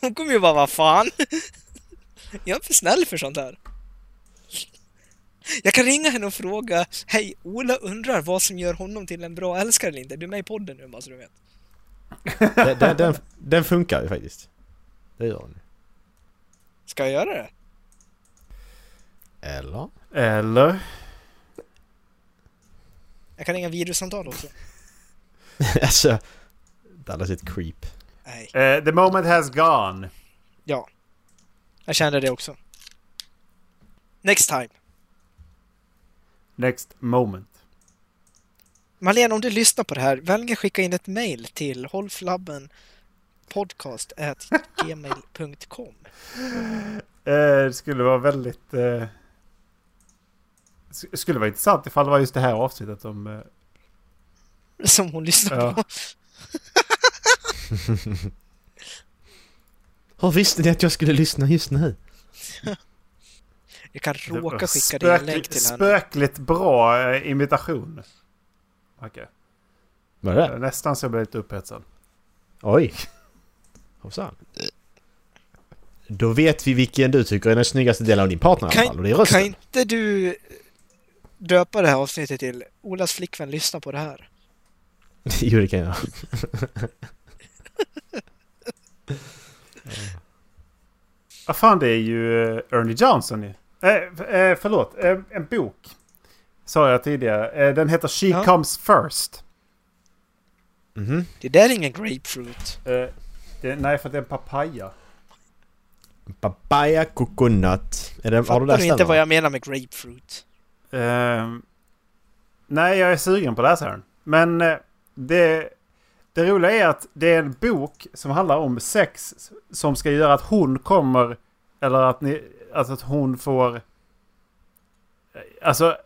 Hon kommer ju bara, vad fan? Jag är för snäll för sånt här. Jag kan ringa henne och fråga, hej, Ola undrar vad som gör honom till en bra älskare eller inte. Du är med i podden nu bara så du vet. Den, den, den, den funkar ju faktiskt. Det gör den. Ska jag göra det? Eller? Eller? Jag kan ringa videosamtal också. alltså... Dallas är ett creep. Nej, eh, the moment has gone. ja. Jag kände det också. Next time. Next moment. Marlene, om du lyssnar på det här, välj att skicka in ett mail till hållflabben podcast.gmail.com. Eh, det skulle vara väldigt... Sk- skulle vara intressant ifall det var just det här avsnittet om... Eh, Som hon lyssnar Ja. på. Hur visste ni att jag skulle lyssna just nu? Jag kan det var råka skicka dig en länk spökligt- till henne. Spökligt bra eh, imitation. Okej. Vad är Eh, det? Nästan så jag blev lite upphetsad. Oj. Hoppsan. Då vet vi vilken du tycker är den snyggaste delen av din partner i alla fall. Och det är Kan, rösten. kan inte du döpa det här avsnittet till Olas flickvän lyssna på det här? jo, det kan jag. Vad fan, det är ju eh, Ernie Johnson ju. Eh, eh, förlåt, eh, en bok. Sa jag tidigare. Eh, den heter She Ja. Comes First. Mhm. Det där är ingen grapefruit. Eh, det, nej, för det är en papaya. Papaya coconut. Är det, har du Fattar läst du den? inte va? vad jag menar med grapefruit? Ehm, nej, jag är sugen på att läsa den. Men eh, det, det roliga är att det är en bok som handlar om sex som ska göra att hon kommer... Eller att, ni, alltså att hon får... Alltså,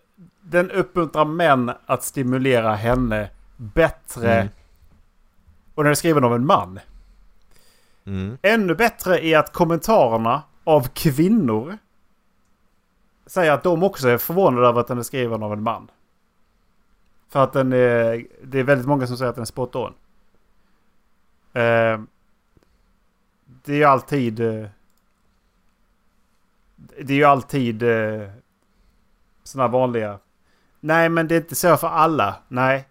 den uppmuntrar män att stimulera henne bättre. Mm. Och den är skriven av en man. Mm. Ännu bättre är att kommentarerna av kvinnor säger att de också är förvånade över att den är skriven av en man. För att den är, det är väldigt många som säger att den är spot on. Eh, det är ju alltid... Eh, det är ju alltid eh, sådana vanliga... Nej, men det är inte så för alla. Nej,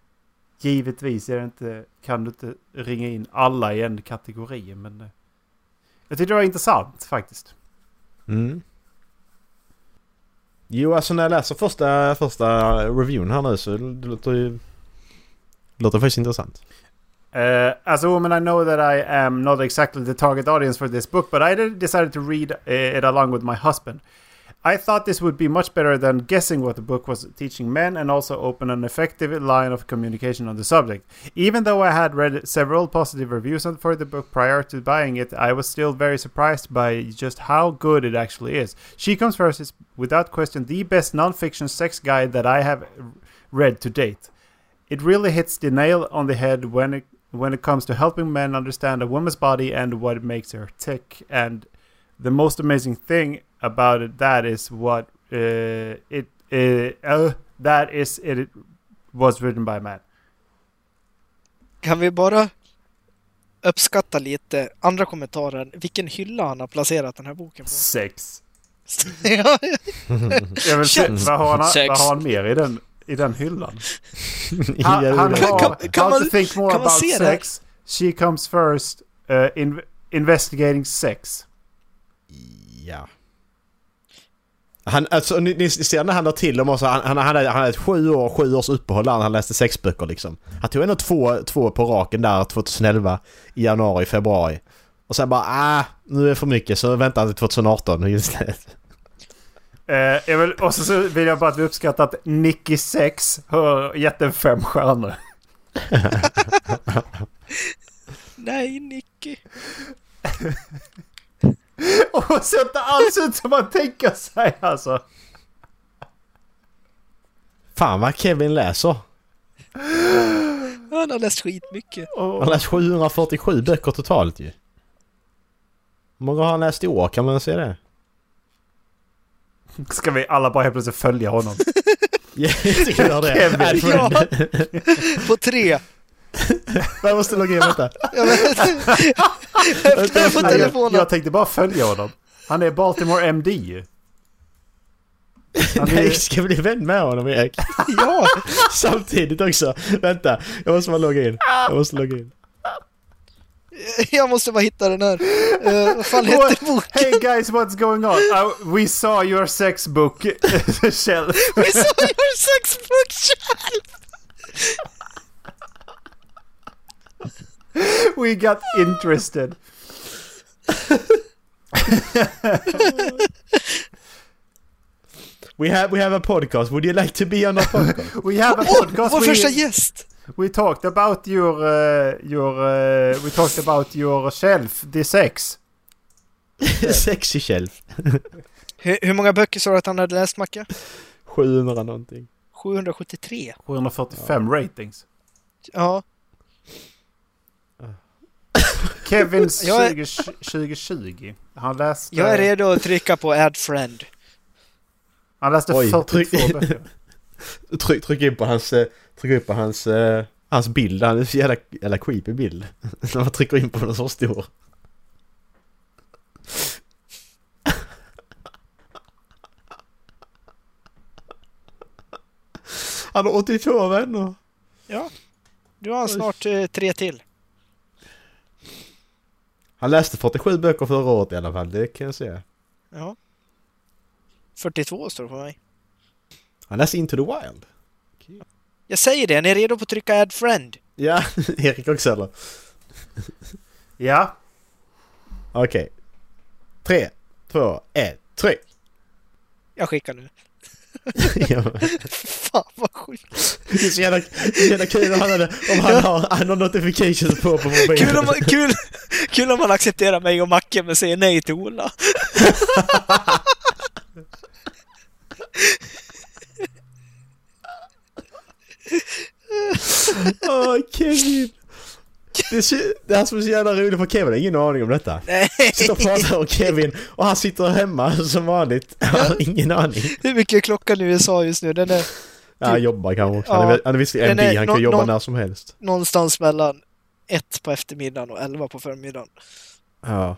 givetvis är det inte, kan du inte ringa in alla i en kategori. Men eh, jag tyckte det var intressant faktiskt. Mm. Jo, alltså när jag läser första, första reviewn här nu så det låter ju... Det låter faktiskt intressant. Eh, alltså, uh, as a woman, I know that I am not exactly the target audience for this book, but I decided to read eh, it along with my husband. I thought this would be much better than guessing what the book was teaching men and also open an effective line of communication on the subject. Even though I had read several positive reviews for the book prior to buying it, I was still very surprised by just how good it actually is. She Comes First is, without question, the best non-fiction sex guide that I have read to date. It really hits the nail on the head when it when it comes to helping men understand a woman's body and what makes her tick. And the most amazing thing about it that is what uh, it uh, uh, that is it, was written by a man. Kan vi bara uppskatta lite andra kommentarer, vilken hylla han har placerat den här boken på? Sex. ja, Jag vill se, vad, har han, Sex. vad har han mer i den, i den hyllan? Han, han har Kan- kan How man- to think more about se det sex. She comes first. Uh, in, investigating sex. Ja. Han, alltså, ni, ni ser när han la till dem också, han, han, han, hade, han hade ett sju år, sju års uppehåll där han läste sex böcker liksom. Han tog ändå två, två på raken där 2011 i januari, februari. Och sen bara ah, nu är det för mycket så väntar han till 2018 istället. Eh, vill, och så, så vill jag bara att vi uppskattar att Nicky 6 har gett en fem stjärnor. nej Nicky. Och det ser inte alls ut som man tänker sig alltså. Fan vad Kevin läser. Han har läst skitmycket. Han har Och, läst 747 böcker totalt ju. Hur många har han läst i år? Kan man se det? ska vi alla bara helt plötsligt följa honom? Ja, jag tycker jag det. Kevin. På tre. Jag måste logga in, vänta. Jag jag, telefonen. jag tänkte bara följa honom. Han är Baltimore MD ju. Nej, ska bli vän med honom Erik. Ja, Samtidigt också. Vänta, jag måste bara logga in. Jag måste logga in. jag måste bara hitta den här. Uh, vad fan heter boken? Hey guys, what's going on? Uh, we saw your sex book shelf. Vi sa your sex bookshelf! We got interested. We have, we have a podcast. Would you like to be on a podcast? We have a podcast. vår första gäst! We talked about your... Uh, your uh, we talked about your shelf, the sex. Sexy shelf. Hur, hur många böcker sa du att han hade läst, Macke? 700 någonting. 773. 745 ratings. Ja. Kevins Jag är- 20, 2020. Han läste... Jag är redo att trycka på add friend. Han läste Oj, 42 tryck- böcker. Tryck, tryck in på hans... eh, Tryck in på hans... eh, Hans bild. Han är så jävla, jävla creepy bild. När man trycker in på den så stor. Han har 82 vänner. Ja. Du har snart eh, tre till. Han läste 47 böcker förra året i alla fall, det kan jag säga. Ja. 42 står det på mig. Han läste Into the Wild. Jag säger det, ni är redo på att trycka add friend? Ja, Erik också eller? Ja. Okej. Tre, två, ett, tryck! Jag skickar nu. Ja. Fan vad sjukt. Det är så jävla, kul om han, hade, om han har, han har notifications på på mobilen. Kul om, man, kul, kul om man accepterar mig och Macke men säger nej till Ola. Åh, Kevin! Det är, så, det här som är så jävla roligt för Kevin har ingen aning om detta. Nej. Sitter och pratar om Kevin och han sitter hemma som vanligt. Han har ingen aning. Hur mycket är klockan i USA just nu? Den är Ja, han jobbar kanske. Han är, Ja. han är visserligen Den är MD, han kan nå- jobba nå- när som helst. någonstans mellan ett på eftermiddagen och elva på förmiddagen. Ja.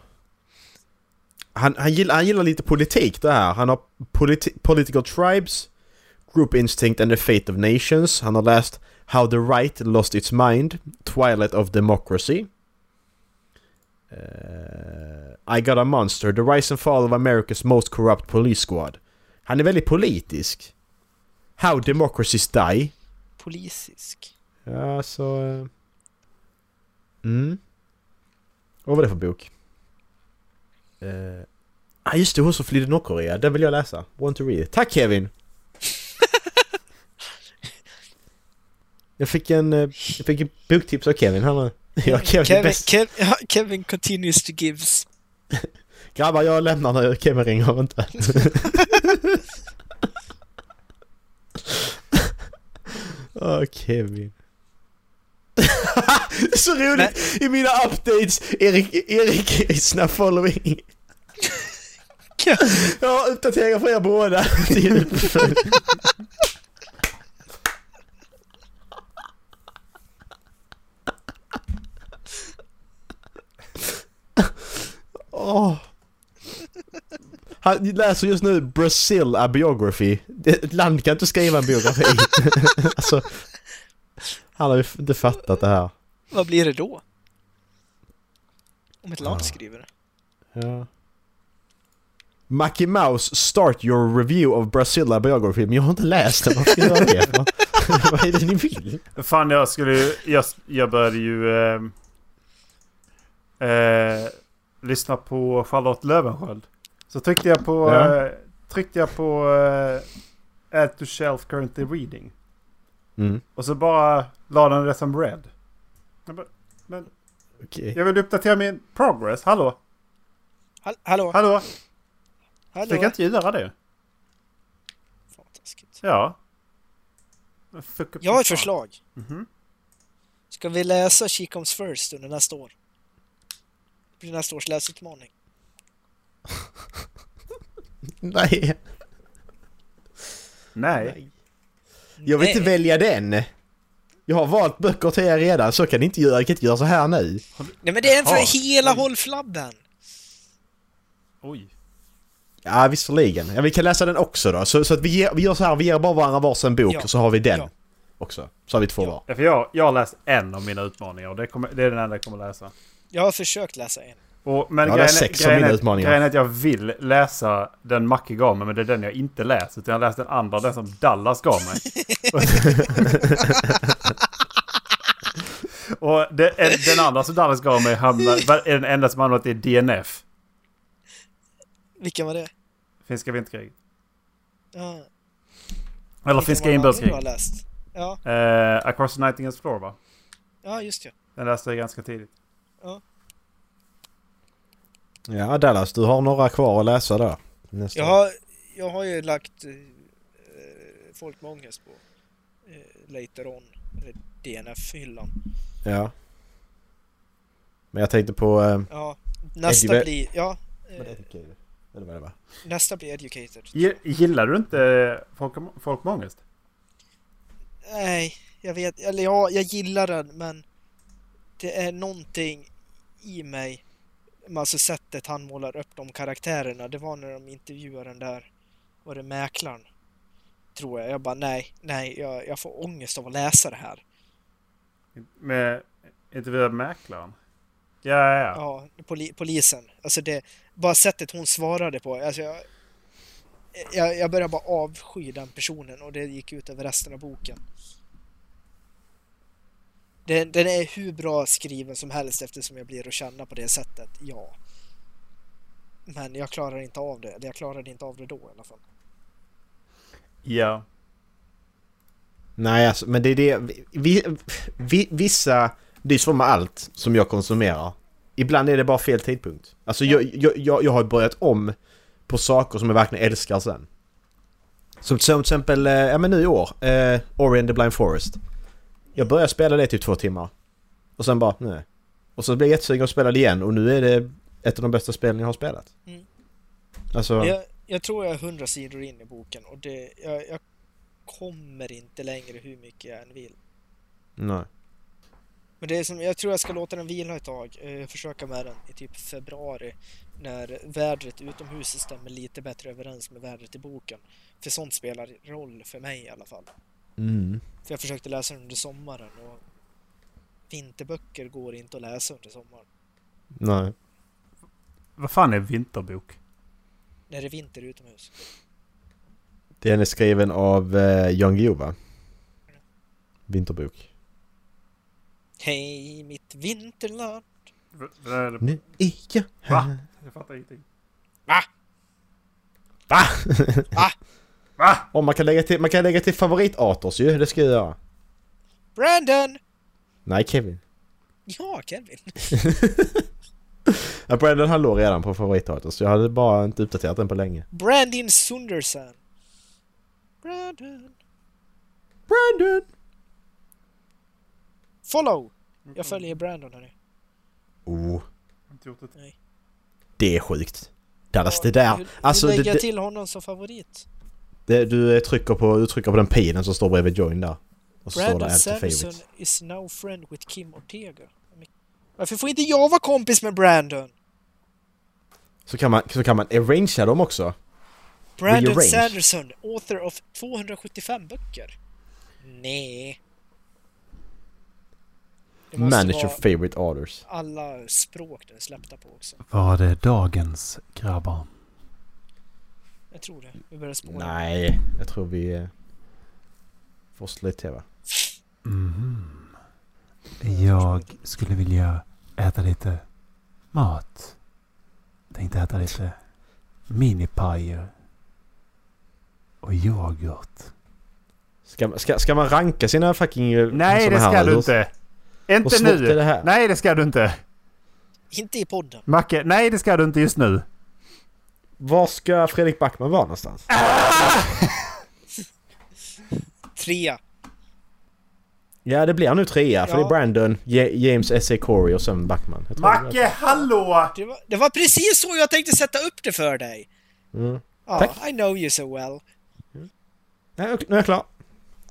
Han, han, gillar, han gillar lite politik det här. Han har politi Political Tribes, Group Instinct and the Fate of Nations. Han har läst How the Right Lost Its Mind, Twilight of Democracy. Eh, I Got a Monster, The Rise and Fall of America's Most Corrupt Police Squad. Han är väldigt politisk. How Democracies Die. Polisisk. Ja, så... eh, Mm. Vad var det för bok? Eh, ah, just det, hon som flydde Nordkorea. Den vill jag läsa. Want to read. Tack Kevin! Jag fick en... eh, Jag fick en boktips av Kevin. Han har... Ja, Kevin Kevin. Kev, ja, Kevin continues to gives. Grabbar, jag lämnar när Kevin ringer inte. Åh, Kevin. det är så roligt! I mina updates, Erik, Erik is now following. Jag uppdateringar för er båda. Åh. Han läser just nu Brazil a biography. Ett land kan inte skriva en biografi. alltså, han har ju inte fattat det här. Vad blir det då? Om ett land Ja. skriver det. Ja. Mackie Mouse, start your review of Brazil a biography. Men jag har inte läst den. Varför gör jag det? Vad- Vad är det ni vill? Fan, jag skulle ju... Jag, jag började ju... Eh, eh, lyssna på Charlotte Löwenskiöld. Så tryckte jag på... Ja. Eh, tryckte jag på... Eh, Add to shelf currently reading. Mm. Och så bara la den det som red. Jag, bara, men Okej. jag vill uppdatera min progress. Hallå? Hall hallå? Hallå? hallå? Fick jag inte göra det? Fan, vad taskigt. Ja. Jag har ett förslag. Mhm. Ska vi läsa She Comes First under nästa år? Blir nästa års läsutmaning. Nej. Nej. Jag vill inte Nej. välja den. Jag har valt böcker till er redan, så kan ni inte göra. Jag kan inte göra så här nu. Nej men det är för Jaha. hela Oj. hållflabben! Oj. Ja, visserligen. Ja, vi kan läsa den också då. Så, så att vi, ger, vi gör så här, vi ger bara varandra varsin bok Ja. och så har vi den Ja. också. Så har vi två Ja. var. Ja, för jag, jag har läst en av mina utmaningar och det, kommer, det är den enda jag kommer läsa. Jag har försökt läsa en. Och, men Jag har grejen, är- sex av grejen, mina är- utmaningar. grejen är att jag vill läsa den Macke gav mig, men det är den jag inte läst. Utan jag läst den andra, den som Dallas gav mig. och det, är- den andra som Dallas gav mig hamnar, är den enda som hamnat i DNF. Vilken var det? Finska vinterkriget. Ja, Eller finska inbördeskriget. läst? Ja, Eh, Across the Nightingale's Floor va? ja just det. Den läste jag ganska tidigt. Ja, Dallas, du har några kvar att läsa där. Nästa. Jag har, jag har ju lagt eh, Folk med ångest på eh, Later On, eller DNF-hyllan. Ja. Men jag tänkte på... Eh, Ja, nästa Eddie- blir... Ja, eh? Eller vad det var? nästa blir Educated. Gi- Gillar du inte folk, folk med ångest? Nej, jag vet, eller ja, jag gillar den men det är någonting i mig, alltså sättet han målar upp de karaktärerna, det var när de intervjuade den där, var det mäklaren? Tror jag. Jag bara nej, nej, jag, jag får ångest av att läsa det här. Med intervjuad mäklaren? Ja, ja, ja. Ja, poli, polisen. Alltså det, bara sättet hon svarade på, alltså jag, jag, jag började bara avsky den personen och det gick ut över resten av boken. Den, den är hur bra skriven som helst eftersom jag blir att känna på det sättet, ja. Men jag klarar inte av det, eller jag klarade inte av det då i alla fall. Ja. Nej, alltså, men det är det... Vi, vi, vissa... Det är så med allt som jag konsumerar. Ibland är det bara fel tidpunkt. Alltså jag, jag, jag, jag har börjat om på saker som jag verkligen älskar sen. Som, som till exempel, eh, ja men nu i år, eh, Ori and the Blind Forest. Jag började spela det typ två timmar. Och sen bara, nej. Och så blev jag jättesugen att spela det igen och nu är det ett av de bästa spelen jag har spelat. Mm. Alltså, Jag, jag tror jag är hundra sidor in i boken och det, jag, jag kommer inte längre hur mycket jag än vill. nej. Men det är som, jag tror jag ska låta den vila ett tag. Eh, försöka med den i typ februari. När vädret utomhus stämmer lite bättre överens med vädret i boken. För sånt spelar roll för mig i alla fall. Mm. För jag försökte läsa den under sommaren och vinterböcker går inte att läsa under sommaren. Nej. Vad fan är vinterbok? När det är vinter utomhus. Den är skriven av eh, Jan Guillou va? Vinterbok. Hej mitt vinterland. V- är det? Nu är jag här. Va? Jag fattar ingenting. Va? Va? Va? Och man kan lägga till, man kan lägga till favoritarters ju, det ska jag göra. Brandon! Nej, Kevin. Ja, Kevin. Ja, Brandon han låg redan på favoritarters, jag hade bara inte uppdaterat den på länge. Brandon Sunderson. Brandon. Brandon! Follow! Jag följer Brandon hörni. Oh, Inte gjort det. Nej. det är sjukt. Dallas, det Hur, där. hur Alltså, lägger det, jag det, till honom som favorit? Det, du trycker på, du trycker på den pilen som står bredvid join där. Och så står det Brandon to Sanderson favorites. is now friend with Kim Ortega. Varför får inte jag vara kompis med Brandon? Så kan man, så kan man arrangea dem också. Brandon Rearrange. Sanderson, author of 275 böcker. Nej. Det Manage your favorite orders. alla språk den är släppta på också. Var det dagens grabbar? Jag tror det. Vi börjar spåra. Nej, jag tror vi får lite va? Mhm. Jag skulle vilja äta lite mat. Tänkte äta lite minipajer. Och yoghurt. Ska, man- ska, ska man ranka sina fucking... eh, Nej, det ska här, du inte. Inte nu. det här? Nej, det ska du inte. Inte i podden. Macke, nej det ska du inte just nu. Var ska Fredrik Backman vara någonstans? Trea. Ja, det blir nu trea. För Ja. det är Brandon, J- James S.A. Corey och sen Backman. Jag tror det Macke, hallå! Det var, det var precis så jag tänkte sätta upp det för dig. Mm. Ja, Tack. I know you so well. Nej, okej, nu är jag klar.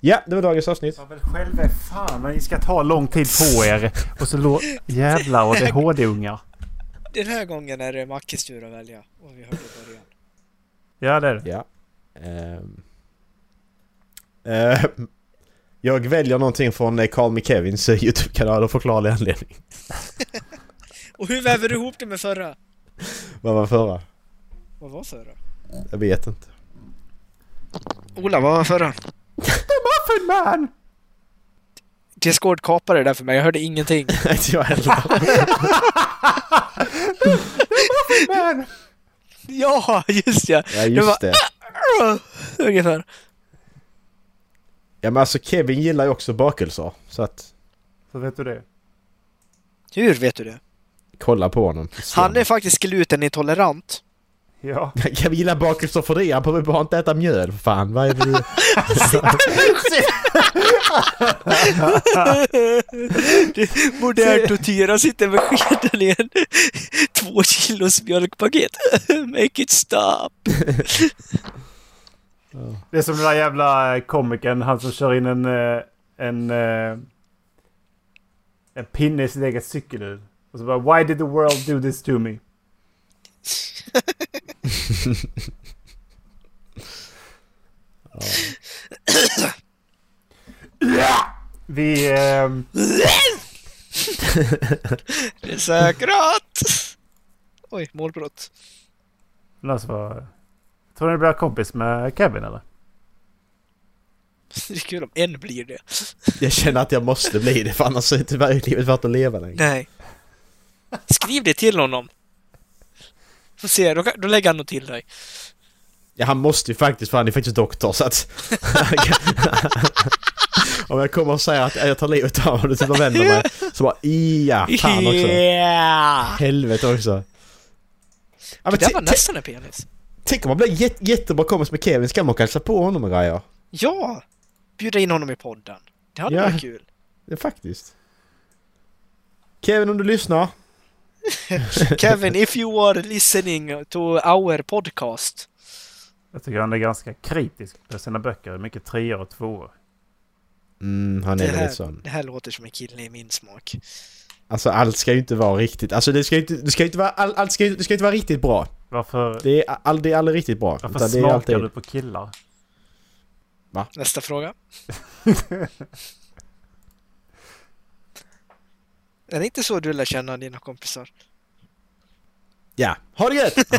Ja, det var dagens avsnitt. Ja, väl själva fan, men ni ska ta lång tid på er. Och så lå... Jävlar och ADHD-ungar. Den här gången är det Mackes tur att välja. Och vi hörde början. Ja, det är det. Ja. Ehm. Ehm. jag väljer någonting från eh, Call Me Kevins eh, YouTube-kanal av förklarlig anledning. Och hur väver du ihop det med förra? Vad var förra? Vad var förra? Jag vet inte. Ola, vad var förra? Muffin Man! Discord kapade det där för mig, jag hörde ingenting. Inte jag heller. Man! ja, just ja! Ja, Det var- just det. Ungefär. Ja men alltså Kevin gillar ju också bakelser. Så att Så vet du det. Hur vet du det? kolla på honom. Han är faktiskt glutenintolerant. Ja. Kevin gillar bakelser för det. Han behöver bara inte äta mjöl för fan. Vad är det? det är modernt och tyra sitter med skeden i en två kilos mjölkpaket. Make it stop! Det är som den där jävla komikern, han som kör in en... eh, En... eh, En pinne i sitt eget cykelhjul. Och så bara Why did the world do this to me? Vi... ehm, Det är säkrat! Oj, målbrott. Alltså, vad- tror ni du blir kompis med Kevin eller? Det är kul om en blir det. Jag känner att jag måste bli det för annars är inte livet värt att leva längre. Nej. Skriv det till honom. Får se, då, då lägger han nog till dig. Ja han måste ju faktiskt för han är faktiskt doktor så att... Om jag kommer och säger att jag tar livet av honom till de vänder mig så bara ja, fan också. Yeah! Helvete också. Ja, Det där var nästan en penis. Tänk om man blir jätte, jättebra kompis med Kevin, ska man och hälsa på honom och grejer? Ja! Bjuda in honom i podden. Det hade Ja. varit kul. Ja, faktiskt. Kevin om du lyssnar. Kevin, if you are listening to our podcast. Jag tycker han är ganska kritisk på sina böcker. Mycket treor och tvåor. Mm, han är Det här, sån. det här låter som en kille i min smak. Alltså allt ska ju inte vara riktigt, alltså det ska ju inte, det ska inte vara, all, allt ska, ju- det ska inte vara riktigt bra. Varför, Det är, all, det är aldrig riktigt bra. varför utan det är smakar alltid, du på killar? Nästa fråga. är det inte så du lär känna dina kompisar? Ja, ha det gött!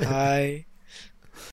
Nej.